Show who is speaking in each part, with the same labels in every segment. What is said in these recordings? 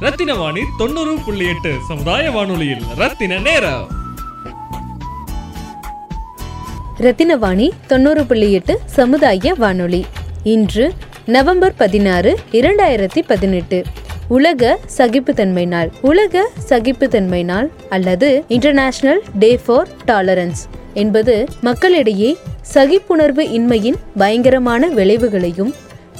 Speaker 1: ரத்தின வாணி தொண்ணூறு புள்ளி எட்டு சமுதாய வானொலியில். ரத்தின நேரம்.
Speaker 2: ரத்தினவாணி தொண்ணூறு புள்ளி எட்டு சமுதாய வானொலி. இன்று நவம்பர் பதினாறு இரண்டாயிரத்தி பதினெட்டு. உலக சகிப்புத்தன்மை நாள். உலக சகிப்புத்தன்மை நாள் அல்லது இன்டர்நேஷனல் டே ஃபார் டாலரன்ஸ் என்பது மக்களிடையே சகிப்புணர்வு இன்மையின் பயங்கரமான விளைவுகளையும்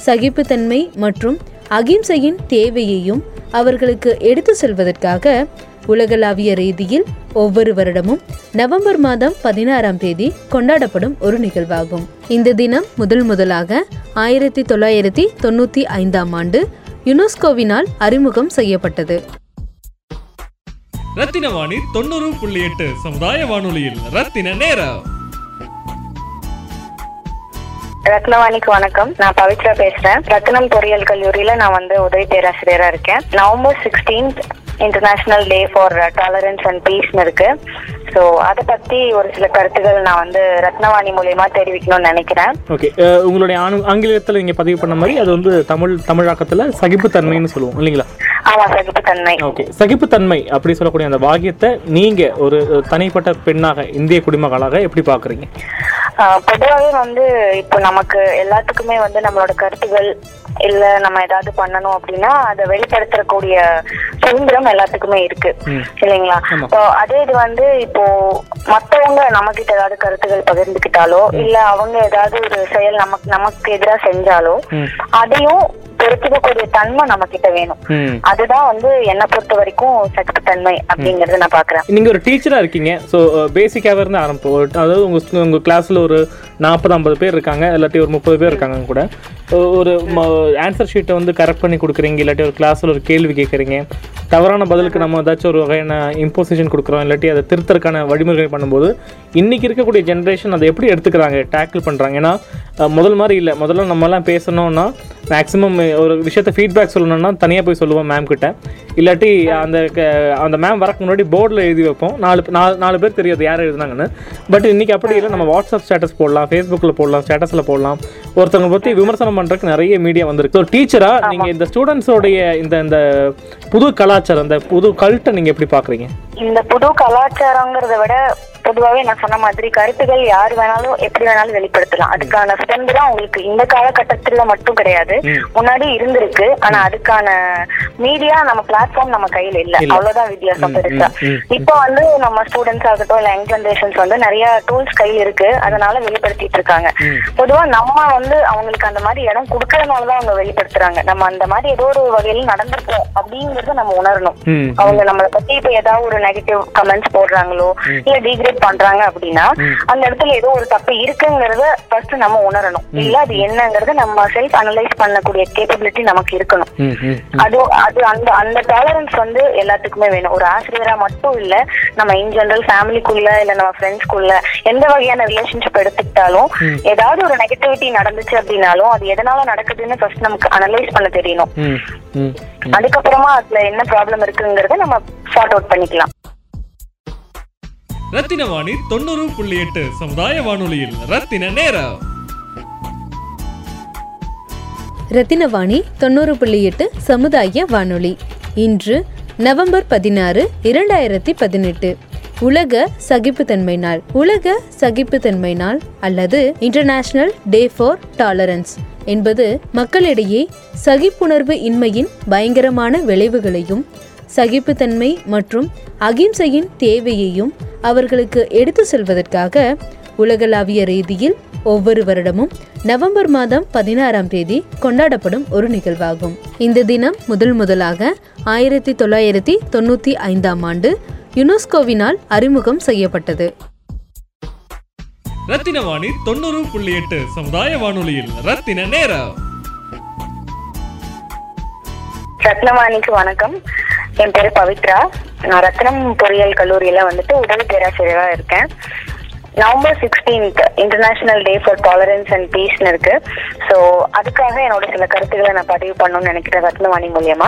Speaker 2: சகிப்புத்தன்மை மற்றும் அகிம்சையின் தேவையையும் அவர்களுக்கு எடுத்து செல்வதற்காக உலகளாவிய ரீதியில் ஒவ்வொரு வருடமும் நவம்பர் மாதம் பதினாறாம் தேதி கொண்டாடப்படும் ஒரு நிகழ்வாகும். இந்த தினம் முதல் முதலாக ஆயிரத்தி தொள்ளாயிரத்தி தொண்ணூத்தி ஐந்தாம் ஆண்டு யுனெஸ்கோவினால் அறிமுகம் செய்யப்பட்டது.
Speaker 1: ரத்தின வாணி தொண்ணூறு புள்ளி எட்டு சமுதாய வானொலியில் ரத்தின நேரம்.
Speaker 3: ரத்னவாணிக்கு வணக்கம். நான் பவித்ரா பேசுறேன். ரத்னம் பொறியியல் கல்லூரியில நான் வந்து உதவி பேராசிரியரா இருக்கேன். November sixteenth international day for tolerance and பீஸ்னு இருக்கு. ஸோ அதை பத்தி ஒரு சில கருத்துக்கள் நான் வந்து ரத்னவாணி மூலியமா தெரிவிக்கணும்னு நினைக்கிறேன்.
Speaker 4: ஓகே உங்களுடைய ஆணு ஆங்கிலத்தில் நீங்கள் பதிவு பண்ண மாதிரி அது வந்து தமிழ் தமிழாக்கத்தில் சகிப்புத்தன்மைன்னு சொல்லுவோம் இல்லைங்களா?
Speaker 3: ஆமா சகிப்புத்தன்மை.
Speaker 4: ஓகே சகிப்புத்தன்மை அப்படி சொல்லக்கூடிய அந்த வாக்கியத்தை நீங்கள் ஒரு தனிப்பட்ட பெண்ணாக இந்திய குடிமகளாக எப்படி பார்க்குறீங்க?
Speaker 3: ஆஹ் பொதுவாகவே வந்து இப்போ நமக்கு எல்லாத்துக்குமே வந்து நம்மளோட கருத்துகள் இல்ல நம்ம ஏதாவது பண்ணணும் அப்படின்னா அதை வெளிப்படுத்தக்கூடிய சுதந்திரம் எல்லாத்துக்குமே இருக்கு. இல்லைங்களா. இப்போ அதே இது வந்து இப்போ மத்தவங்க நம்ம கிட்ட ஏதாவது கருத்துகள் பகிர்ந்துக்கிட்டாலோ இல்ல அவங்க ஏதாவது ஒரு செயல் நமக்கு நமக்கு எதிராக செஞ்சாலோ. அதையும் பொறுத்துக்கக்கூடிய தன்மை நம்ம கிட்ட வேணும் அதுதான் வந்து என்னை பொறுத்த வரைக்கும் சகிப்புத்தன்மை அப்படிங்கறத நான் பாக்குறேன்.
Speaker 4: நீங்கள் ஒரு டீச்சராக இருக்கீங்க. ஸோ பேசிக்காகவே இருந்து ஆரம்பிப்போம். அதாவது உங்கள் உங்கள் கிளாஸில் ஒரு நாற்பது ஐம்பது பேர் இருக்காங்க. இல்லாட்டி ஒரு முப்பது பேர் இருக்காங்க கூட. ஒரு ஆன்சர் ஷீட்டை வந்து கரெக்ட் பண்ணி கொடுக்குறீங்க. இல்லாட்டி ஒரு கிளாஸில் ஒரு கேள்வி கேட்குறீங்க தவறான பதிலுக்கு நம்ம ஏதாச்சும் ஒரு வகையான இம்போசிஷன் கொடுக்குறோம். இல்லாட்டி அதை திருத்தறதுக்கான வழிமுறைகள் பண்ணும்போது இன்றைக்கி இருக்கக்கூடிய ஜென்ரேஷன் அதை எப்படி எடுத்துக்கிறாங்க டேக்கிள் பண்ணுறாங்க ஏன்னா முதல் மாதிரி இல்லை. முதல்ல நம்மலாம் பேசணும்னா மேக்ஸிமம் ஒரு விஷயத்தை ஃபீட்பேக் சொல்லணும்னா தனியாக போய் சொல்லுவோம் மேம் கிட்ட. இல்லாட்டி அந்த அந்த மேம் வரக்கு முன்னாடி போர்டில் எழுதி வைப்போம். நாலு நாலு நாலு பேர் தெரியாது யார் எழுதுனாங்கன்னு. பட் இன்றைக்கி அப்படி இல்லை. நம்ம வாட்ஸ்அப் ஸ்டேட்டஸ் போடலாம் ஃபேஸ்புக்கில் போடலாம் ஸ்டேட்டஸில் போடலாம். ஒருத்தவங்க பற்றி விமர்சனம் பண்ணுறதுக்கு நிறைய மீடியா வந்திருக்கு. ஸோ டீச்சராக நீங்கள் இந்த ஸ்டூடெண்ட்ஸோடைய இந்த இந்த புது கலாச்சாரம் இந்த புது கல்ட்டை நீங்கள் எப்படி பார்க்குறீங்க?
Speaker 3: இந்த புது கலாச்சாரங்கிறத விட பொதுவாகவே நான் சொன்ன மாதிரி கருத்துகள் யார் வேணாலும் எப்படி வேணாலும் வெளிப்படுத்தலாம். அதுக்கான சுதந்திரம் அவங்களுக்கு இந்த காலகட்டத்துல மட்டும் கிடையாது. முன்னாடி இருந்திருக்கு. ஆனா அதுக்கான மீடியா நம்ம பிளாட்ஃபார்ம் நம்ம கையில இல்ல. அவ்வளவுதான் வித்தியாசம் பெருசா. இப்போ வந்து நம்ம ஸ்டூடெண்ட்ஸ் ஆகட்டும் இல்ல யங் ஜென்ரேஷன்ஸ் வந்து நிறைய டூல்ஸ் கையில் இருக்கு. அதனால வெளிப்படுத்திட்டு இருக்காங்க. பொதுவா நம்ம வந்து அவங்களுக்கு அந்த மாதிரி இடம் கொடுக்கறதுனாலதான் அவங்க வெளிப்படுத்துறாங்க. நம்ம அந்த மாதிரி ஏதோ ஒரு வகையில நடந்திருக்கோம் அப்படிங்கறத நம்ம உணரணும். அவங்க நம்மளை பத்தி இப்ப ஏதாவது ஒரு நெகட்டிவ் கமெண்ட்ஸ் போடுறாங்களோ இல்ல டிகிரேட் பண்றாங்க அப்படின்னா அந்த இடத்துல ஏதோ ஒரு தப்பு இருக்குங்கிறத ஃபர்ஸ்ட் நம்ம உணரணும். இல்ல அது என்னங்கறத நம்ம செல்ஃப் அனலைஸ் பண்ணக்கூடிய கேப்பபிலிட்டி நமக்கு இருக்கணும். அது அது அந்த அந்த டாலரன்ஸ் வந்து எல்லாத்துக்குமே வேணும். ஒரு ஆசிரியரா மட்டும் இல்ல நம்ம இன் ஜெனரல் ஃபேமிலிக்குள்ள இல்ல நம்ம ஃப்ரெண்ட்ஸ்குள்ள எந்த வகையான ரிலேஷன்ஷிப் எடுத்துக்கிட்டாலும் ஏதாவது ஒரு நெகட்டிவிட்டி நடந்துச்சு அப்படின்னாலும் அது எதனால நடக்குதுன்னு ஃபர்ஸ்ட் நமக்கு அனலைஸ் பண்ண தெரியணும். அதுக்கப்புறமா அதுல என்ன ப்ராப்ளம் இருக்குங்கிறத நம்ம சார்ட் அவுட் பண்ணிக்கலாம்.
Speaker 1: ரத்தின வாணி தொண்ணூறு புள்ளி எட்டு சமுதாய வானொலியில். ரத்தின நேரம்.
Speaker 2: ரத்தினவாணி தொண்ணூறு புள்ளி எட்டு சமுதாய வானொலி. இன்று நவம்பர் பதினாறு இரண்டாயிரத்தி பதினெட்டு. உலக சகிப்புத்தன்மை நாள். உலக சகிப்புத்தன்மை நாள் அல்லது இன்டர்நேஷனல் டே ஃபார் டாலரன்ஸ் என்பது மக்களிடையே சகிப்புணர்வு இன்மையின் பயங்கரமான விளைவுகளையும் சகிப்புத்தன்மை மற்றும் அகிம்சையின் தேவையையும் அவர்களுக்கு எடுத்து செல்வதற்காக உலகளாவிய ரீதியில் ஒவ்வொரு வருடமும் நவம்பர் மாதம் பதினாறாம் தேதி கொண்டாடப்படும் ஒரு நிகழ்வாகும். இந்த தினம் முதல் முதலாக ஆயிரத்தி தொள்ளாயிரத்தி தொண்ணூத்தி ஐந்தாம் ஆண்டு யுனெஸ்கோவினால் அறிமுகம் செய்யப்பட்டது.
Speaker 1: ரத்தின வாணி தொண்ணூறு புள்ளி எட்டு சமுதாய வானொலியில் ரத்தின நேரம்.
Speaker 3: ரத்னவாணிக்கு வணக்கம். என் பேரு பவித்ரா. நான் ரத்னம் பொறியியல் கல்லூரியில வந்துட்டு உதவி பேராசிரியரா இருக்கேன். November sixteenth international day for tolerance and பீஸ்னு இருக்கு. ஸோ அதுக்காக என்னோட சில கருத்துக்களை நான் பதிவு பண்ணணும்னு நினைக்கிறேன் ரத்னவாணி மூலியமா.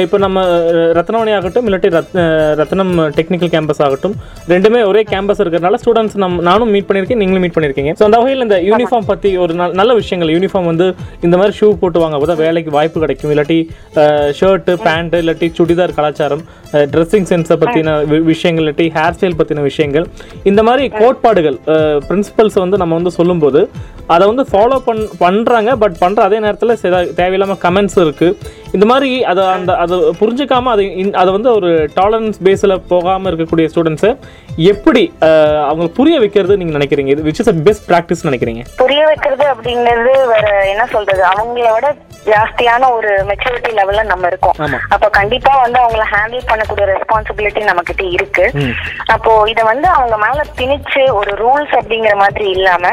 Speaker 4: இப்போ நம்ம ரத்னவாணி ஆகட்டும் இல்லாட்டி ரத்னம் டெக்னிக்கல் கேம்பஸ் ஆகட்டும் ரெண்டுமே ஒரே கேம்பஸ் இருக்கிறதுனால ஸ்டூடெண்ட்ஸ் நம்ம நானும் மீட் பண்ணியிருக்கேன் நீங்களும் மீட் பண்ணியிருக்கீங்க. ஸோ அந்த வகையில் இந்த யூனிஃபார்ம் பற்றி ஒரு நல்- நல்ல விஷயங்கள் யூனிஃபார்ம் வந்து இந்த மாதிரி ஷூ போட்டு வாங்க அப்போ வேலைக்கு வாய்ப்பு கிடைக்கும். இல்லாட்டி ஷர்ட்டு பேண்ட்டு இல்லாட்டி சுடிதார் கலாச்சாரம் ட்ரெஸ்ஸிங் சென்ஸை பற்றின விஷயங்கள் இல்லாட்டி ஹேர் ஸ்டைல் பற்றின விஷயங்கள் இந்த மாதிரி கோட்பாடுகள் பிரின்சிபல்ஸ் வந்து நம்ம வந்து சொல்லும்போது அதை வந்து ஃபாலோ பண் பண்ணுறாங்க பட் பண்ணுற அதே நேரத்தில் சில தேவையில்லாமல் கமெண்ட்ஸ் இருக்குது இந்த மாதிரி அதை அந்த அதை புரிஞ்சுக்காம அதை அதை வந்து ஒரு டாலரன்ஸ் பேஸில் போகாமல் இருக்கக்கூடிய ஸ்டூடெண்ட்ஸை எப்படி அவங்களுக்கு புரிய வைக்கிறது நீங்கள் நினைக்கிறீங்க? இது which is a best practice நினைக்கிறீங்க?
Speaker 3: புரிய வைக்கிறது அப்படிங்கிறது வேற என்ன சொல்றது? அவங்கள விட ஜாஸ்தியான ஒரு மெச்சூரிட்டி லெவல்ல நம்ம இருக்கோம். அப்ப கண்டிப்பா வந்து அவங்கள ஹேண்டில் பண்ணக்கூடிய ரெஸ்பான்சிபிலிட்டி நம்ம கிட்ட இருக்கு அப்போ இத வந்து அவங்க மேல திணிச்சு ஒரு ரூல்ஸ் அப்படிங்கிற மாதிரி இல்லாம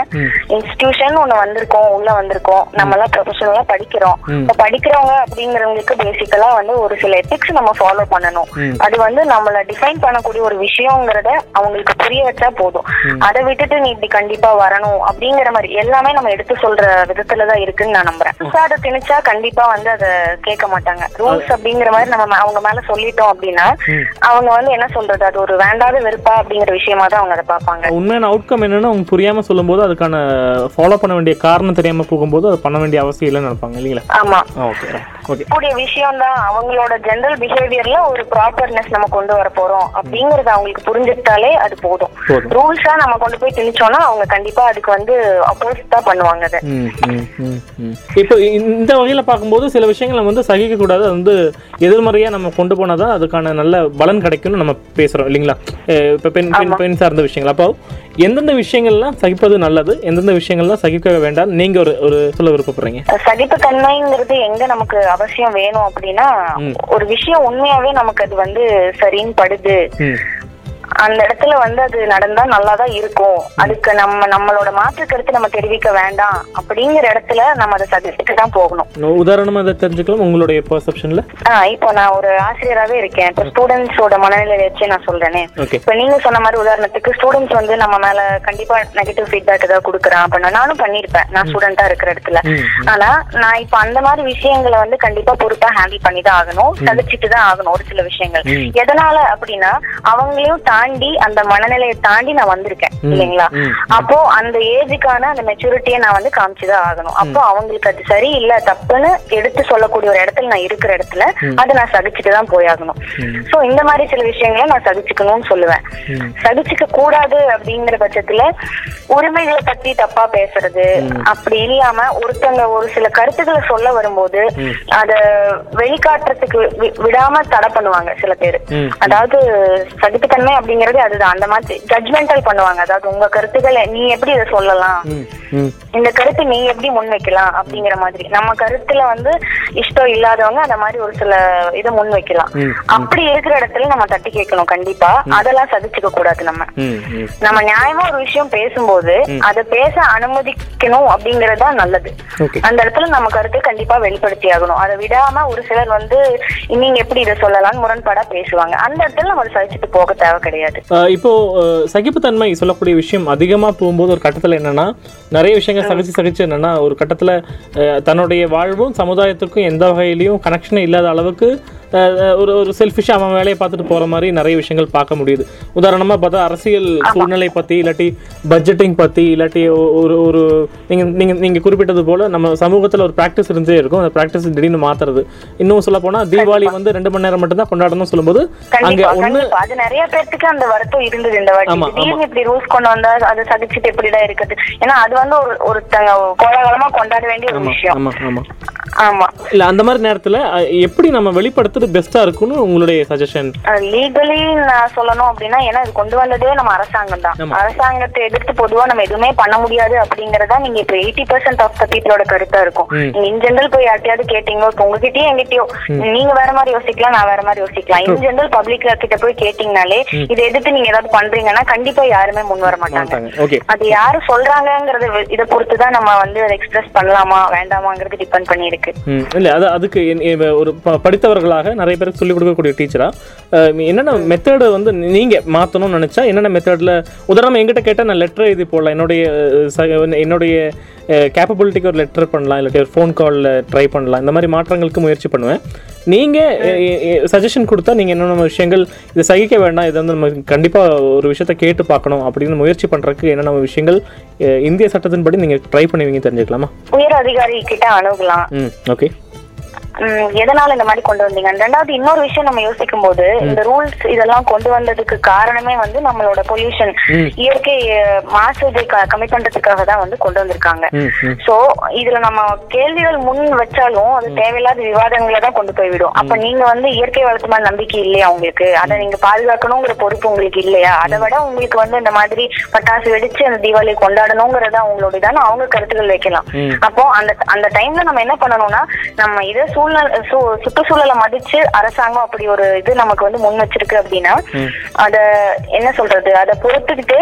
Speaker 3: இன்ஸ்டிடியூஷன் ஒண்ணு வந்திருக்கோம் உள்ள வந்திருக்கோம். நம்ம எல்லாம் ப்ரொஃபஷனலா படிக்கிறோம். இப்ப படிக்கிறவங்க அப்படிங்கிறவங்களுக்கு பேசிக்கலா வந்து ஒரு சில எத்திக்ஸ் நம்ம ஃபாலோ பண்ணணும். அது வந்து நம்மள டிஃபைன் பண்ணக்கூடிய ஒரு விஷயங்கிறத அவங்களுக்கு புரிய வச்சா போதும். அதை விட்டுட்டு நீ இப்படி கண்டிப்பா வரணும் அப்படிங்கிற மாதிரி எல்லாமே நம்ம எடுத்து சொல்ற விதத்துல தான் இருக்குன்னு நான் நம்புறேன். அதை திணிச்சா கண்டிப்பா வந்து அதை கேட்க மாட்டாங்க. ரூல்ஸ் அப்படிங்கிற மாதிரி நம்ம அவங்க மேல சொல்லிட்டோம் அப்படின்னா அவங்க வந்து என்ன சொல்றது? அது ஒரு வேண்டாத வெறுப்பா அப்படிங்கிற விஷயமா தான் அவங்க அதை பார்ப்பாங்க.
Speaker 4: உண்மையான அவுட்கம் என்னன்னு அவங்க புரியாமல் சொல்லும்போது அதுக்கான ஃபாலோ பண்ண வேண்டிய காரணம் தெரியாமல் போகும்போது அது பண்ண வேண்டிய அவசியம் இல்லைன்னு நினைப்பாங்க இல்லைங்களா?
Speaker 3: ஆமா.
Speaker 4: ஓகே
Speaker 3: கூடிய விஷயம் தான் அவங்களோட ஜெனரல் பிஹேவியர்ல ஒரு ப்ராப்பர்னஸ் நம்ம கொண்டு வர போறோம். அப்படிங்கறது அவங்களுக்கு புரிஞ்சுக்கிட்டாலே அது போதும். ரூல்ஸா நம்ம கொண்டு போய் திணிச்சோம்னா அவங்க கண்டிப்பா அதுக்கு வந்து அப்போசிட் தான் பண்ணுவாங்க அதை.
Speaker 4: இப்போ இந்த வகையில் பார்க்கும்போது சில விஷயங்கள் நம்ம வந்து சகிக்க கூடாது. வந்து எதிர்மறையாக நம்ம கொண்டு போனால் தான் அதுக்கான நல்ல பலன் கிடைக்கும்னு நம்ம பேசுகிறோம் இல்லைங்களா? இப்போ பெண் பெண் பெண் சார்ந்த விஷயங்கள். அப்போ எந்தெந்த விஷயங்கள்லாம் சகிப்பது நல்லது? எந்தெந்த விஷயங்கள்லாம் சகிக்க வேண்டாம் நீங்கள் ஒரு ஒரு சொல்ல விருப்பப்படுறீங்க?
Speaker 3: சகிப்பு தன்மைங்கிறது எங்க நமக்கு அவசியம் வேணும் அப்படின்னா ஒரு விஷயம் உண்மையாவே நமக்கு அது வந்து சரின்னு படுது. அந்த இடத்துல வந்து அது நடந்தா நல்லாதான் இருக்கும். அதுக்கு நம்ம நம்மளோட மாற்று கருத்து நம்ம தெரிவிக்க வேண்டாம். அப்படிங்கிற இடத்துல நம்ம அதை சகிச்சுட்டு தான் போகணும்.
Speaker 4: உதாரணமாக இதை தெரிஞ்சுக்கலாம் உங்களுடைய பர்செப்ஷனில்
Speaker 3: இப்போ நான் ஒரு ஆசிரியராகவே இருக்கேன். இப்போ ஸ்டூடெண்ட்ஸோட மனநிலை வச்சு நான் சொல்றேனே. இப்போ நீங்க சொன்ன மாதிரி உதாரணத்துக்கு ஸ்டூடெண்ட்ஸ் வந்து நம்ம மேல கண்டிப்பா நெகட்டிவ் ஃபீட்பேக் ஏதாவது கொடுக்குறான் அப்படின்னா நானும் பண்ணிருப்பேன் நான் ஸ்டூடெண்டா இருக்கிற இடத்துல. ஆனா நான் இப்போ அந்த மாதிரி விஷயங்களை வந்து கண்டிப்பா பொறுப்பா ஹேண்டில் பண்ணி தான் ஆகணும். சகிச்சுட்டு தான் ஆகணும் ஒரு சில விஷயங்கள். எதனால அப்படின்னா அவங்களையும் தாண்டி அந்த மனநிலையை தாண்டி நான் வந்திருக்கேன் இல்லைங்களா? அப்போ அந்த ஏஜுக்கான அந்த மெச்சூரிட்டியை நான் வந்து காமிச்சுதான் ஆகணும். அப்போ அவங்களுக்கு அது சரி இல்ல தப்புன்னு எடுத்து சொல்லக்கூடிய ஒரு இடத்துல நான் இருக்கிற இடத்துல அதை நான் சகிச்சுட்டு தான் போயாகணும் சோ இந்த மாதிரி சில விஷயங்களை நான் சகிச்சுக்கணும்னு சொல்லுவேன். சகிச்சுக்க கூடாது அப்படிங்கிற பட்சத்துல உரிமைகளை பத்தி தப்பா பேசுறது அப்படி இல்லாம ஒருத்தங்க ஒரு சில கருத்துக்களை சொல்ல வரும்போது அத வெளிக்காட்டுறதுக்கு விடாம தடை பண்ணுவாங்க சில பேர். அதாவது சகிப்புத்தன்மை அப்படிங்கறது அதுதான். அந்த மாதிரி ஜட்மெண்டல் பண்ணுவாங்க. அதாவது உங்க கருத்துக்களை நீ எப்படி இதை சொல்லலாம்? இந்த கருத்து நீ எப்படி முன்வைக்கலாம் அப்படிங்கிற மாதிரி. நம்ம கருத்துல வந்து இஷ்டம் இல்லாதவங்க அந்த மாதிரி ஒரு சில இதை முன் வைக்கலாம் அப்படி இருக்கிற இடத்துல நம்ம தட்டி கேட்கணும் கண்டிப்பா. அதெல்லாம் சகிச்சுக்க கூடாது நம்ம. நம்ம நியாயமா ஒரு விஷயம் பேசும்போது அதை பேச அனுமதிக்கணும் அப்படிங்கறது நல்லது. அந்த இடத்துல நம்ம கருத்தை கண்டிப்பா வெளிப்படுத்தி ஆகணும். அதை விடாம ஒரு சிலர் வந்து நீங்க எப்படி இதை சொல்லலாம்னு முரண்பாடா பேசுவாங்க. அந்த இடத்துல நம்ம அதை சகிச்சுட்டு போக தேவை கிடையாது.
Speaker 4: இப்போ ஆஹ் சகிப்புத்தன்மை சொல்லக்கூடிய விஷயம் அதிகமா போகும்போது ஒரு கட்டத்துல என்னன்னா நிறைய விஷயங்கள் சகிச்சு சகிச்சு என்னென்னா ஒரு கட்டத்தில் தன்னுடைய வாழ்வும் சமுதாயத்துக்கும் எந்த வகையிலையும் கனெக்ஷன் இல்லாத அளவுக்கு ஒரு ஒரு செல்ஃபிஷாக அவன் வேலையை பார்த்துட்டு போற மாதிரி நிறைய விஷயங்கள் பார்க்க முடியுது. உதாரணமா பார்த்தா அரசியல் சூழ்நிலை பத்தி இல்லாட்டி பட்ஜெட்டிங் பத்தி இல்லாட்டி ஒரு ஒரு நீங்க நீங்க நீங்க குறிப்பிட்டது போல நம்ம சமூகத்துல ஒரு ப்ராக்டிஸ் இருந்தே இருக்கும். அந்த ப்ராக்டிஸ் திடீர்னு மாத்துறது. இன்னும் சொல்ல போனா தீபாவளி வந்து ரெண்டு மணி நேரம் மட்டும்தான் கொண்டாடணும்னு சொல்லும்போது அங்க
Speaker 3: கண்டிப்பா. அது நிறைய பேர்த்துக்கு அந்த வருத்தம் இருந்தது இந்த வாட்டி. இப்படி ரூல்ஸ் கொண்டு வந்தா அதை சகிச்சுட்டு எப்படிடா இருக்குது ஏன்னா அது வந்து ஒரு ஒருத்தங்க கோலாகலமா கொண்டாட வேண்டிய ஒரு விஷயம்.
Speaker 4: ஆமா. இல்ல அந்த மாதிரி நேரத்துல எப்படி நம்ம வெளிப்படுத்துறது பெஸ்டா இருக்கும்னு உங்களுடைய சஜஷன்
Speaker 3: லீகலி நான் சொல்லணும் அப்படின்னா ஏன்னா இது கொண்டு வந்ததே நம்ம அரசாங்கம் தான். அரசாங்கத்தை எதிர்த்து பொதுவா நம்ம எதுவுமே பண்ண முடியாது அப்படிங்கறதா நீங்க இப்ப எயிட்டி பர்சன்ட் ஆஃப் த பீப்புளோட கருத்தா இருக்கும். நீங்க இன் ஜெனரல் போய் யார்ட்டையாவது கேட்டீங்களோ இப்ப உங்ககிட்டயோ எங்கிட்டயோ நீங்க வேற மாதிரி யோசிக்கலாம் நான் வேற மாதிரி யோசிக்கலாம். இன் ஜெனரல் பப்ளிக் கிட்ட போய் கேட்டீங்கனாலே இதை எதிர்த்து நீங்க ஏதாவது பண்றீங்கன்னா கண்டிப்பா யாருமே முன் வர மாட்டாங்க. அது யாரு சொல்றாங்கங்கறத இதை பொறுத்து தான் நம்ம வந்து அதை எக்ஸ்பிரஸ் பண்ணலாமா வேண்டாமாங்கிறது டிபெண்ட் இருக்கு
Speaker 4: இருக்கு. இல்லை அது அதுக்கு என்- ஒரு ப- படித்தவர்களாக நிறைய பேருக்கு சொல்லிக் கொடுக்கக்கூடிய டீச்சரா என்னென்ன மெத்தடு வந்து நீங்க மாத்தணும்னு நினைச்சா என்னென்ன மெத்தடில் உதாரணம் எங்கிட்ட கேட்டால் நான் லெட்டர் எழுதி போடலாம். என்னுடைய ச- என்னுடைய கேப்பபிலிட்டிக்கு ஒரு லெட்டர் பண்ணலாம். இல்லாட்டி ஒரு ஃபோன் காலில் ட்ரை பண்ணலாம். இந்த மாதிரி மாற்றங்களுக்கு முயற்சி பண்ணுவேன். நீங்கள் சஜஷன் கொடுத்தா நீங்கள் என்னென்ன விஷயங்கள் இதை சகிக்க வேண்டாம் இதை வந்து நம்ம கண்டிப்பாக ஒரு விஷயத்த கேட்டு பார்க்கணும் அப்படின்னு முயற்சி பண்ணுறதுக்கு என்னென்ன விஷயங்கள் இந்திய சட்டத்தின்படி நீங்கள் ட்ரை பண்ணுவீங்க தெரிஞ்சுக்கலாமா?
Speaker 3: உயர் அதிகாரி கிட்ட அணுகலாம்.
Speaker 4: ம் ஓகே
Speaker 3: எதனால இந்த மாதிரி கொண்டு வந்தீங்க? ரெண்டாவது இன்னொரு விஷயம் நம்ம யோசிக்கும் போது இந்த ரூல்ஸ் இதெல்லாம் கொண்டு வந்ததுக்கு காரணமே வந்து நம்மளோட பொல்யூஷன். இயற்கை மாசுதை கம்மி பண்றதுக்காக தான் வந்து கொண்டு வந்திருக்காங்க. சோ இதுல நம்ம கேள்விகள் முன் வச்சாலும் அது தேவையில்லாத விவாதங்களை தான் கொண்டு போய்விடும். அப்ப நீங்க வந்து இயற்கை வளர்த்து மேல நம்பிக்கை இல்லையா உங்களுக்கு? அதை நீங்க பாதுகாக்கணுங்கிற பொறுப்பு உங்களுக்கு இல்லையா? அதை விட உங்களுக்கு வந்து இந்த மாதிரி பட்டாசு வெடிச்சு அந்த தீபாவளி கொண்டாடணுங்கிறத அவங்களோட அவங்க கருத்துக்கள் வைக்கலாம். அப்போ அந்த அந்த டைம்ல நம்ம என்ன பண்ணணும்னா நம்ம இதை சூழ்நிலை சுற்றுச்சூழலை மதிச்சு அரசாங்கம் அப்படி ஒரு இது நமக்கு வந்து முன் வச்சிருக்கு அப்படின்னா அத என்ன சொல்றது? அதை பொறுத்துக்கிட்டு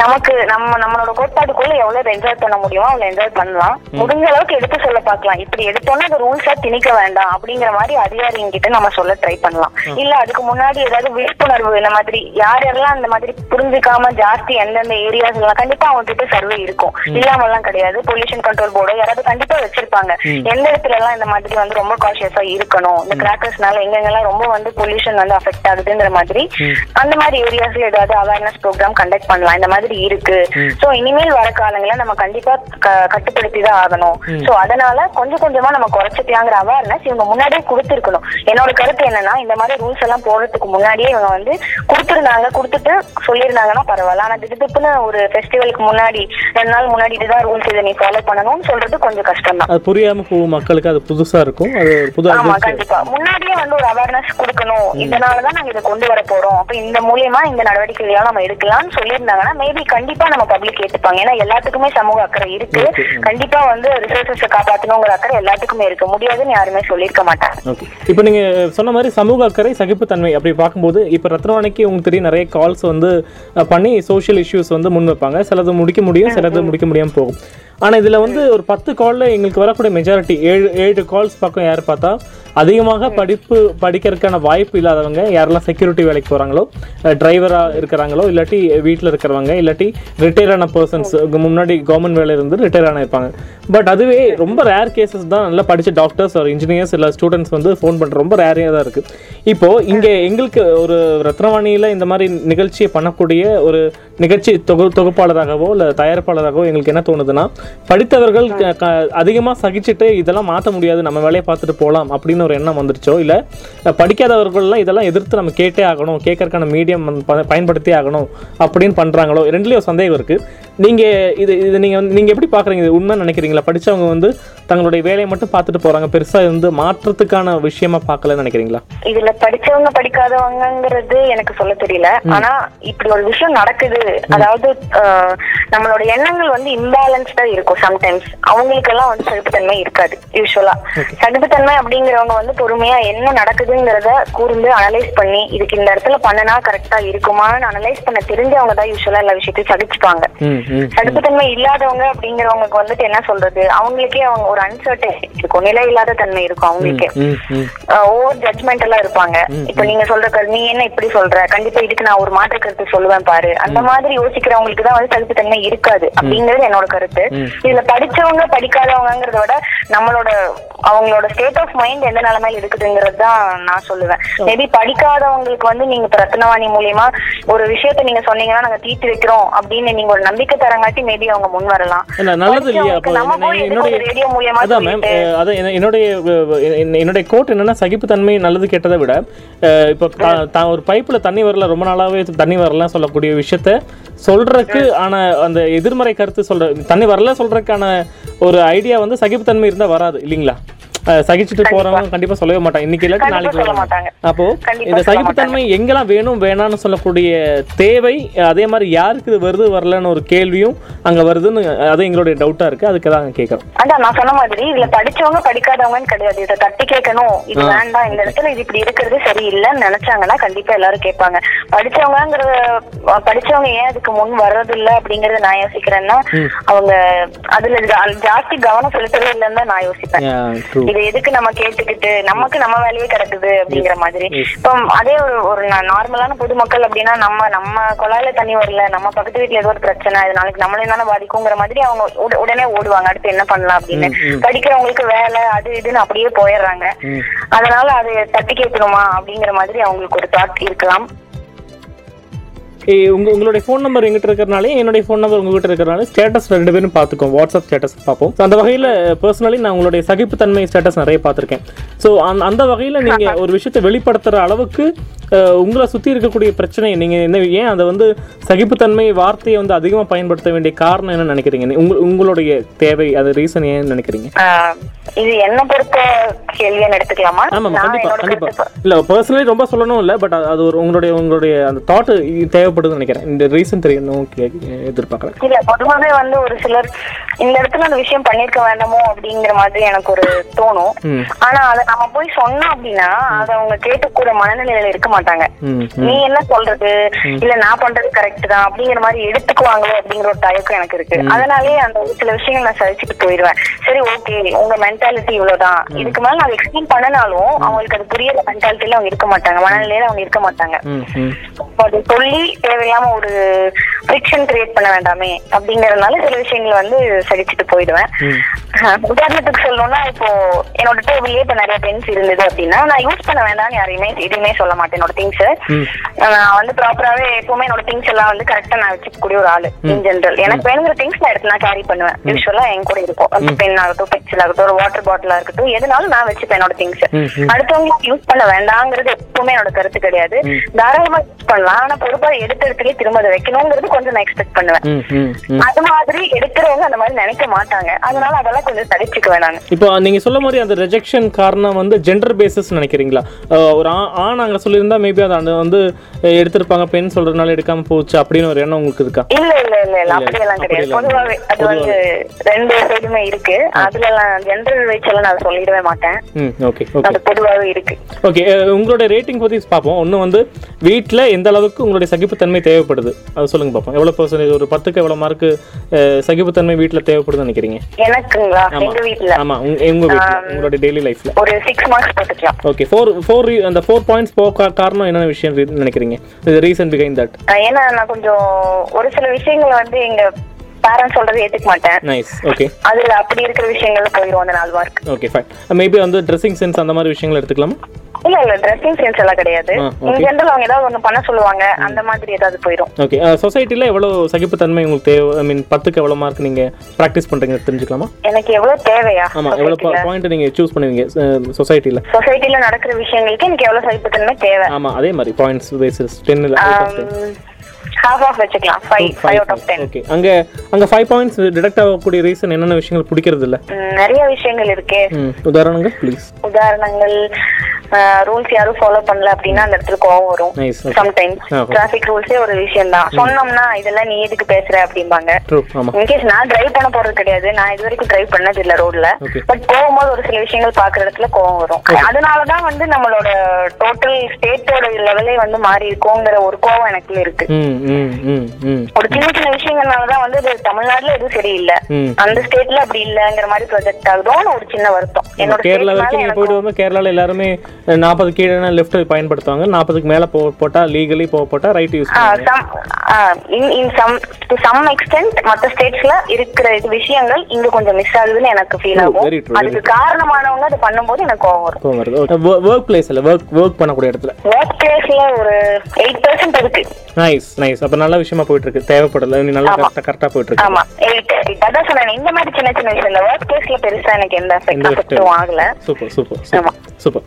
Speaker 3: நமக்கு நம்ம நம்மளோட கோட்பாடுக்குள்ள எவ்வளவு என்ஜாய் பண்ண முடியுமோ அவ்வளவு என்ஜாய் பண்ணலாம். முடிஞ்ச அளவுக்கு எடுத்து சொல்ல பார்க்கலாம். இப்படி எடுத்தோம்னா அது ரூல்ஸா திணிக்க வேண்டாம் அப்படிங்கிற மாதிரி அதிகாரிங்க கிட்ட நம்ம சொல்ல ட்ரை பண்ணலாம். இல்ல அதுக்கு முன்னாடி ஏதாவது விழிப்புணர்வு இந்த மாதிரி யார் யாரெல்லாம் இந்த மாதிரி புரிஞ்சுக்காம ஜாஸ்தி எந்தெந்த ஏரியாஸ் எல்லாம் கண்டிப்பா அவங்க கிட்ட சர்வே இருக்கும். இல்லாம எல்லாம் கிடையாது. பொல்யூஷன் கண்ட்ரோல் போர்டு யாராவது கண்டிப்பா வச்சிருப்பாங்க. எந்த இடத்துல எல்லாம் இந்த மாதிரி வந்து ரொம்ப காஷியஸா இருக்கணும். இந்த கிராக்கர்ஸ்னால எங்கெங்கெல்லாம் ரொம்ப வந்து பொல்யூஷன் வந்து அஃபெக்ட் ஆகுதுங்கிற மாதிரி அந்த மாதிரி ஏரியாஸ்ல ஏதாவது அவேர்னஸ் ப்ரோக்ராம் கண்டக்ட் பண்ணலாம். இந்த மாதிரி இருக்கு. சோ இனிமேல் வர காலங்கள நம்ம கண்டிப்பா கட்டுப்படுத்தி தான் ஆகணும். சோ அதனால கொஞ்சம் கொஞ்சமா நம்ம குறைச்சிக்கலாங்கிற அவேர்னஸ் இவங்க முன்னாடியே கொடுத்திருக்கணும். என்னோட கருத்து என்னன்னா இந்த மாதிரி ரூல்ஸ் எல்லாம் போடுறதுக்கு முன்னாடியே இவங்க வந்து கொடுத்திருந்தாங்க கொடுத்துட்டு சொல்லியிருந்தாங்கன்னா பரவாயில்ல. ஆனா திடுப்புன்னு ஒரு ஃபெஸ்டிவலுக்கு முன்னாடி ரெண்டு நாள் முன்னாடி இதுதான் ரூல்ஸ் இதை நீ ஃபாலோ பண்ணணும்னு சொல்றது கொஞ்சம் கஷ்டம் தான்
Speaker 4: அது புரியாம போகும் மக்களுக்கு அது புதுசா இருக்கும். அது ஒரு புது
Speaker 3: ஆமா கண்டிப்பா. முன்னாடியே வந்து ஒரு அவேர்னஸ் கொடுக்கணும். இதனாலதான் நாங்க இதை கொண்டு வர போறோம். அப்ப இந்த மூலியமா இந்த நடவடிக்கைகளையும் நம்ம எடுக்கலாம்னு சொல்லியிருந்தாங்கன்னா மேபி கண்டிப்பா நம்ம பப்ளிக் ஏத்துப்பாங்க. ஏன்னா எல்லாத்துக்குமே சமூக அக்கறை இருக்கு. கண்டிப்பா வந்து ரிசோர்சஸ் காப்பாத்தணுங்கிற அக்கறை எல்லாத்துக்குமே இருக்கு. முடியாதுன்னு யாருமே சொல்லியிருக்க மாட்டாங்க.
Speaker 4: இப்போ நீங்க சொன்ன மாதிரி சமூக அக்கறை சகிப்புத்தன்மை அப்படி பார்க்கும்போது இப்போ ரத்னவாணிக்கு உங்களுக்கு தெரியும் நிறைய கால்ஸ் வந்து பண்ணி சோஷியல் இஷ்யூஸ் வந்து முன் வைப்பாங்க சிலது முடிக்க முடியும் சிலது முடிக்க முடியாம போகும். ஆனா இதுல வந்து ஒரு பத்து கால்ல எங்களுக்கு வரக்கூடிய மெஜாரிட்டி ஏழு ஏழு கால்ஸ் பக்கம் யார் பார்த்தா அதிகமாக படிப்பு படிக்கிறதுக்கான வாய்ப்பு இல்லாதவங்க யாரெல்லாம் செக்யூரிட்டி வேலைக்கு போறாங்களோ டிரைவரா இருக்கிறாங்களோ இல்லாட்டி வீட்டில் இருக்கிறவங்க இல்லாட்டி ரிட்டையர் ஆன பர்சன்ஸ் முன்னாடி கவர்மெண்ட் வேலையில இருந்து ரிட்டையர் ஆன இருப்பாங்க. பட் அதுவே ரொம்ப ரேர் கேசஸ் தான் நல்லா படிச்ச டாக்டர்ஸ் ஒரு இன்ஜினியர்ஸ் இல்லை ஸ்டூடெண்ட்ஸ் வந்து ஃபோன் பண்ற ரொம்ப ரேரியாக தான் இருக்கு. இப்போ இங்க எங்களுக்கு ஒரு ரத்னவாணியில இந்த மாதிரி நிகழ்ச்சியை பண்ணக்கூடிய ஒரு நிகழ்ச்சி தொகு தொகுப்பாளராகவோ இல்லை தயாரிப்பாளராகவோ எங்களுக்கு என்ன தோணுதுன்னா படித்தவர்கள் க- சகிச்சுட்டு இதெல்லாம் மாற்ற முடியாது நம்ம வேலையை பார்த்துட்டு போகலாம் அப்படின்னு ஒரு எண்ணம் வந்துருச்சோ? இல்லை படிக்காதவர்கள்லாம் இதெல்லாம் எதிர்த்து நம்ம கேட்டே ஆகணும் கேட்கறதுக்கான மீடியம் பயன்படுத்தி ஆகணும் அப்படின்னு பண்றாங்களோ? ரெண்டுலேயும் சந்தேகம் இருக்கு. நீங்க இது இது நீங்க வந்து நீங்க எப்படி பாக்குறீங்க? இது உண்மை நினைக்கிறீங்களா? படிச்சவங்க வந்து தங்களுடைய வேலையை மட்டும் பார்த்துட்டு போறாங்க. பெருசா வந்து மாற்றத்துக்கான விஷயமா பார்க்கலன்னு நினைக்கிறீங்களா?
Speaker 3: இதுல படிச்சவங்க படிக்காதவங்கங்கிறது எனக்கு சொல்ல தெரியல. ஆனா இப்படி ஒரு விஷயம் நடக்குது. அதாவது நம்மளோட எண்ணங்கள் வந்து இம்பேலன்ஸ்டா இருக்கும் சம்டைம்ஸ் அவங்களுக்கெல்லாம் வந்து சகிப்புத்தன்மை இருக்காது யூஸ்வலா சகிப்புத்தன்மை அப்படிங்கிறவங்க வந்து பொறுமையா என்ன நடக்குதுங்கிறத கூர்ந்து அனலைஸ் பண்ணி இதுக்கு இந்த இடத்துல பண்ணனா கரெக்டா இருக்குமான்னு அனலைஸ் பண்ண தெரிஞ்சவங்க தான் யூஸ்வலா எல்லா விஷயத்தையும் சகிச்சுப்பாங்க.
Speaker 4: ம் ம்
Speaker 3: சகிப்புத்தன்மை இல்லாதவங்க அப்படிங்கிறவங்களுக்கு வந்துட்டு என்ன சொல்றது? அவங்களுக்கே அவங்க ஒரு அன்சர்டன் இருக்கும். நிலை இல்லாத தன்மை இருக்கும் அவங்களுக்கே. ஓவர் ஜட்மெண்ட் எல்லாம் இருப்பாங்க. இப்ப நீங்க சொல்ற நீ என்ன இப்படி சொல்ற? கண்டிப்பா இதுக்கு நான் ஒரு மாற்று கருத்து சொல்லுவேன் பாரு. அந்த மாதிரி யோசிக்கிறவங்களுக்கு தான் வந்து சகிப்புத்தன்மை இருக்காது அப்படிங்கிறது என்னோட கருத்து. இதுல படிச்சவங்க படிக்காதவங்கிறத விட நம்மளோட அவங்களோட ஸ்டேட் ஆஃப் மைண்ட் எந்த நிலைமையில இருக்குதுங்கிறது தான் நான் சொல்லுவேன். மேபி படிக்காதவங்களுக்கு வந்து நீங்க இப்ப ரத்னவாணி மூலியமா ஒரு விஷயத்த நீங்க சொன்னீங்கன்னா நாங்க தீர்த்து வைக்கிறோம் அப்படின்னு நீங்க ஒரு நம்பிக்கை தரங்காட்டி மேபி அவங்க முன் வரலாம்.
Speaker 4: நல்லது இல்லையா?
Speaker 3: ரேடியோ மூலியமா
Speaker 4: அதான் மேம் அதான் என்ன- என்னுடைய என்னுடைய கோட் என்னன்னா சகிப்புத்தன்மை நல்லது கெட்டதை விட இப்போ தான் ஒரு பைப்ல தண்ணி வரல ரொம்ப நாளாவே தண்ணி வரலாம் சொல்லக்கூடிய விஷயத்த சொல்றதுக்கு ஆன அந்த எதிர்மறை கருத்து சொல்ற தண்ணி வரல சொல்றதுக்கான ஒரு ஐடியா வந்து சகிப்புத்தன்மை இருந்தா வராது இல்லைங்களா? சகிச்சுட்டு போறவங்க கண்டிப்பா சொல்லவே மாட்டாங்க. இன்னைக்கு இல்லாட்டி நாளைக்கு
Speaker 3: சொல்ல
Speaker 4: வருவாங்க.
Speaker 3: மாட்டாங்க.
Speaker 4: அப்போ இந்த சகிப்புத்தன்மை எங்கெல்லாம் வேணும் வேணாம்னு சொல்லக்கூடிய தேவை அதே மாதிரி யாருக்கு இது வருது வரலன்னு ஒரு கேள்வியும் அங்க வருதுன்னு அது எங்களுடைய டவுட்டா இருக்கு. அதுக்கு தான் கேட்கறோம்
Speaker 3: அதான் நான் சொன்ன மாதிரி இதுல படிச்சவங்க படிக்காதவங்கன்னு கிடையாது. இதை தட்டி கேட்கணும். இது வேண்டாம். இந்த இடத்துல இது இப்படி இருக்கிறது சரியில்லைன்னு நினைச்சாங்கன்னா கண்டிப்பா எல்லாரும் கேட்பாங்க. படிச்சவங்கங்கிற படிச்சவங்க ஏன் அதுக்கு முன் வர்றது இல்ல அப்படிங்கறத நான் யோசிக்கிறேன்னா அவங்க அதுல ஜாஸ்தி கவனம் செலுத்தவே இல்லைன்னு தான் நான் யோசிப்பேன். இது எதுக்கு நம்ம கேட்டுக்கிட்டு நமக்கு நம்ம வேலையே கிடக்குது அப்படிங்கிற மாதிரி. இப்போ அதே ஒரு ஒரு நார்மலான பொதுமக்கள் அப்படின்னா நம்ம நம்ம குழாயில தண்ணி வரல நம்ம பக்கத்து வீட்டுல ஏதோ ஒரு பிரச்சனை இது நாளைக்கு நம்மளையும் தானே பாதிக்குங்கிற மாதிரி அவங்க உட- உடனே ஓடுவாங்க அடுத்து என்ன பண்ணலாம் அப்படின்னு. படிக்கிறவங்களுக்கு வேலை அது இதுன்னு அப்படியே போயிடுறாங்க. அதனால அது தட்டி கேட்கணுமா அப்படிங்கிற மாதிரி அவங்களுக்கு ஒரு தாட் இருக்கலாம்
Speaker 4: ஏய், உங்க உங்களுடைய ஃபோன் நம்பர் எங்கிட்ட இருக்கிறனாலே என்னுடைய ஃபோன் நம்பர் உங்ககிட்ட இருக்கிறனால ஸ்டேட்டஸ் ரெண்டு பேரும் பார்த்துக்கோம் வாட்ஸ்அப் ஸ்டேட்டஸ் பார்ப்போம். அந்த வகையில் பர்சனலி நான் உங்களுடைய சகிப்புத்தன்மை ஸ்டேட்டஸ் நிறைய பார்த்துருக்கேன். ஸோ அந்த அந்த வகையில் நீங்கள் ஒரு விஷயத்தை வெளிப்படுத்துகிற அளவுக்கு உங்களை சுற்றி இருக்கக்கூடிய பிரச்சனையை நீங்கள் என்ன ஏன் அதை வந்து சகிப்புத்தன்மை வார்த்தையை வந்து அதிகமாக பயன்படுத்த வேண்டிய காரணம் என்ன நினைக்கிறீங்க? உங்க உங்களுடைய தேவை அது ரீசன் ஏன் நினைக்கிறீங்க?
Speaker 3: இது என்ன பொறுத்த கேள்வின்னு எடுத்துக்கலாமா?
Speaker 4: ஆமாம்
Speaker 3: நான்
Speaker 4: கண்டிப்பா
Speaker 3: என்னோட
Speaker 4: கண்டிப்பா.
Speaker 3: கருத்து
Speaker 4: இல்ல பர்சனலி ரொம்ப சொல்லணும் இல்ல பட் அது ஒரு உங்களுடைய உங்களுடைய அந்த தாட் தேவைப்படுதுன்னு நினைக்கிறேன். இந்த ரீசன் தெரியணும் எதிர்பார்க்கறேன்.
Speaker 3: இல்ல பொதுவாவே வந்து ஒரு சிலர் இந்த இடத்துல அந்த விஷயம் பண்ணிருக்க வேண்டாமோ அப்படிங்கிற மாதிரி எனக்கு ஒரு தோணும். ஆனா அத நம்ம போய் சொன்னோம் அப்படின்னா அத அவங்க கேட்கக்கூட மனநிலையில இருக்க மாட்டாங்க.
Speaker 4: ம்
Speaker 3: நீ என்ன சொல்றது? இல்ல நான் பண்றது கரெக்ட் தான். அப்படிங்கிற மாதிரி எடுத்துக்குவாங்களோ அப்படிங்கிற ஒரு தயக்கம் எனக்கு இருக்கு. அதனாலே அந்த சில விஷயங்கள் நான் சகிச்சுட்டு போயிடுவேன். சரி ஓகே உங்க மென்டாலிட்டி இவ்வளவுதான். இதுக்கு மேல நான் எக்ஸ்பிளைன் பண்ணனாலும் அவங்களுக்கு அது புரியற மென்டாலிட்டியில அவங்க இருக்க மாட்டாங்க. மனநிலையில அவங்க இருக்க மாட்டாங்க. அது சொல்லி தேவையில்லாம ஒரு ஃபிரிக்ஷன் கிரியேட் பண்ண வேண்டாமே அப்படிங்கறதுனால சில விஷயங்கள் வந்து சகிச்சுட்டு போயிடுவேன். உதாரணத்துக்கு சொல்லணும்னா இப்போ என்னோட டேபிள்லயே இப்ப நிறைய பென்ஸ் இருந்தது அப்படின்னா நான் யூஸ் பண்ண வேண்டாம்னு யாரையுமே எதுவுமே சொல்ல மாட்டேன். என்னோட திங்ஸ். நான் வந்து ப்ராப்பராவே எப்பவுமே என்னோட திங்ஸ் எல்லாம் வந்து கரெக்டா நான் வச்சுக்கக்கூடிய ஒரு ஆளு இன் ஜென்ரல் எனக்கு வேணுங்கிற திங்ஸ் நான் எடுத்து நான் கேரி பண்ணுவேன். யூஸ்வலா என் கூட இருக்கும். பென் ஆகட்டும் பென்சில் ஆகட்டும் ஒரு வாட்டர் பாட்டிலா இருக்கட்டும் எதுனாலும் நான் வச்சுப்பேன் என்னோட திங்ஸ். அடுத்தவங்களுக்கு யூஸ் பண்ண வேண்டாங்கிறது எப்பவுமே என்னோட கருத்து கிடையாது. தாராளமா யூஸ் பண்ணலாம். ஆனா பொறுப்பா எடுத்த இடத்துலயே திரும்ப அதை வைக்கணுங்கிறது கொஞ்சம் நான் எக்ஸ்பெக்ட் பண்ணுவேன். அது மாதிரி எடுக்கிறவங்க அந்த மாதிரி நினைக்க மாட்டாங்க. அதனால அதெல்லாம் கொஞ்சம் தடிச்சுக்குவேன் நான்.
Speaker 4: இப்போ நீங்க சொல்ல மாதிரி அந்த ரெஜெக்ஷன் காரணம் வந்து ஜெண்டர் பேசிஸ் நினைக்கிறீங்களா? ஒரு ஆண் அங்க சொல்லியிருந்தா மேபி அதை அந்த வந்து எடுத்திருப்பாங்க பெண் சொல்றதுனால எடுக்காம போச்சு அப்படின்னு ஒரு எண்ணம் உங்களுக்கு இருக்கா?
Speaker 3: இல்ல இல்ல இல்ல இல்ல. அப்படியெல்லாம் கிடையாது. பொதுவாவே அது வந்து ரெண்டு சைடுமே இருக்கு. அதுல எல்லாம் ஜென்ரல் எல்லாம் நான் சொல்லிடவே மாட்டேன்.
Speaker 4: ஓகே ஓகே
Speaker 3: அது பொதுவாவே இருக்கு.
Speaker 4: ஓகே உங்களுடைய ரேட்டிங் பற்றி பார்ப்போம். ஒன்று வந்து வீட்டில் எந்த அளவுக்கு உங்களுடைய சகிப்புத்தன்மை தேவைப்படுது? அது சொல்லுங்க பார்ப்போம் எவ்வளோ பர்சன்டேஜ் ஒரு பத்துக்கு எவ்வளோ மார்க்கு சகிப்புத்தன்மை வீட்டில் தேவைப்படுதுன்னு நினைக்கிறீங்க?
Speaker 3: எனக்குங்களா? எங்க வீட்டுல
Speaker 4: ஆமாம் உங்க உங்க வீட்டில் உங்களுடைய டெய்லி லைஃப்பில்
Speaker 3: ஒரு சிக்ஸ் மார்க்ஸ் போட்டுக்கலாம்.
Speaker 4: ஓகே ஃபோர் ஃபோர் அந்த ஃபோர் பாயிண்ட்ஸ் போக காரணம் என்ன விஷயம் நினைக்கிறீங்க? இது ரீசன் பிகைன் தட்
Speaker 3: ஏன்னா நான் கொஞ்சம் ஒரு சில விஷயங்களை வந்து எங்க பேரண்ட்ஸ் சொல்றது ஏத்துக்க மாட்டேன்.
Speaker 4: நைஸ் ஓகே
Speaker 3: அதுல அப்படி இருக்கிற விஷயங்கள்ல போயிடும் அந்த நாலு மார்க்
Speaker 4: ஓகே ஃபைன் மேபி வந்து ட்ரெஸ்ஸிங் சென்ஸ் அந்த மாதிரி விஷயங்கள் எடுத்துக்கலாமா?
Speaker 3: இல்ல இல்ல ட்ரெஸ்ஸிங் சென்ஸ் எல்லாம் கிடையாது. இன் ஜென்ரல் அவங்க ஏதாவது ஒண்ணு பண்ண சொல்லுவாங்க அந்த மாதிரி ஏதாவது போயிடும்.
Speaker 4: ஓகே சொசைட்டியில் எவ்வளோ சகிப்புத்தன்மை உங்களுக்கு தேவை? ஐ மீன் பத்துக்கு எவ்வளோ மார்க் நீங்கள் ப்ராக்டிஸ் பண்ணுறீங்க தெரிஞ்சுக்கலாமா?
Speaker 3: எனக்கு எவ்வளவு தேவையா
Speaker 4: ஆமாம் எவ்வளோ பாயிண்ட் நீங்கள் சூஸ் பண்ணுவீங்க சொசைட்டியில்
Speaker 3: சொசைட்டில நடக்கிற விஷயங்களுக்கு எனக்கு எவ்வளவு சகிப்புத்தன்மை தேவை?
Speaker 4: ஆமாம் அதே மாதிரி பாயிண்ட்ஸ் பேசிஸ் டென்னில்
Speaker 3: ஹாஃப் ஆஃப் வச்சுக்கலாம் five five out of ten
Speaker 4: okay அங்கே அங்கே ஃபைவ் பாயிண்ட்ஸ் டிடெக்ட் ஆகக்கூடிய ரீசன் என்னென்ன விஷயங்கள் பிடிக்கிறது இல்லை
Speaker 3: நிறைய விஷயங்கள் இருக்கே.
Speaker 4: உதாரணங்கள் ப்ளீஸ்
Speaker 3: உதாரணங்கள் ரூல்ஸ் யாரும் ஃபாலோ பண்ணல அப்படின்னா அந்த இடத்துல கோவம் வரும். சம்டைம்ஸ் டிராபிக் ரூல்ஸே ஒரு விஷயம் தான் சொன்னோம்னா இதெல்லாம் நீ எதுக்கு பேசுற அப்படிம்பாங்க. இன்கேஸ் நான் டிரைவ் பண்ண போறது கிடையாது. நான் இது வரைக்கும் டிரைவ் பண்ணது இல்ல ரோட்ல. பட் போகும்போது ஒரு சில விஷயங்கள் பாக்குற இடத்துல கோவம் வரும். அதனாலதான் வந்து நம்மளோட டோட்டல் ஸ்டேட்டோட லெவலே வந்து மாறி இருக்கோங்கிற ஒரு கோவம் எனக்குள்ள இருக்கு. ஒரு சின்ன சின்ன விஷயங்கள்னாலதான் வந்து இது தமிழ்நாட்டுல எதுவும் சரியில்லை. அந்த ஸ்டேட்ல அப்படி இல்லங்கிற மாதிரி ப்ரொஜெக்ட் ஆகுதோன்னு ஒரு சின்ன வருத்தம். என்னோட
Speaker 4: கேரளா வரைக்கும்
Speaker 3: எனக்கு
Speaker 4: போயிட்டு வந்து கேரளாவில் எல்லாருமே நாற்பது கீழே லெஃப்ட் பயன்படுத்துவாங்க. நாற்பதுக்கு மேலே போ போட்டால் லீகலி போக போட்டால் right use
Speaker 3: some to some extent மத்த ஸ்டேட்ஸ்ல இருக்கிற விஷயங்கள் இங்க கொஞ்சம் மிஸ் ஆகுதுன்னு எனக்கு ஃபீல்
Speaker 4: True,
Speaker 3: ஆகும் அதுக்கு காரணமானவங்க அது பண்ணும்போது எனக்கு கோவம் வரும்.
Speaker 4: வருது. ஒர்க் பிளேஸில் ஒர்க் ஒர்க் பண்ணக்கூடிய இடத்துல.
Speaker 3: ஒர்க் பிளேஸ்ல ஒரு எயிட் பெர்சென்ட் இருக்கு.
Speaker 4: நைஸ் நைஸ் அப்போ நல்ல விஷயமா போயிட்டு இருக்கு தேவைப்படல. நீ நல்லா கரெக்டாக கரெக்டாக போயிட்டு இருக்கு
Speaker 3: ஆமா. அதான் சொன்னேன். இந்த மாதிரி சின்ன சின்ன விஷயம் இந்த ஒர்க் பிளேஸ்ல பெருசா எனக்கு எந்த எஃபெக்டும் ஆகல.
Speaker 4: Super. Super super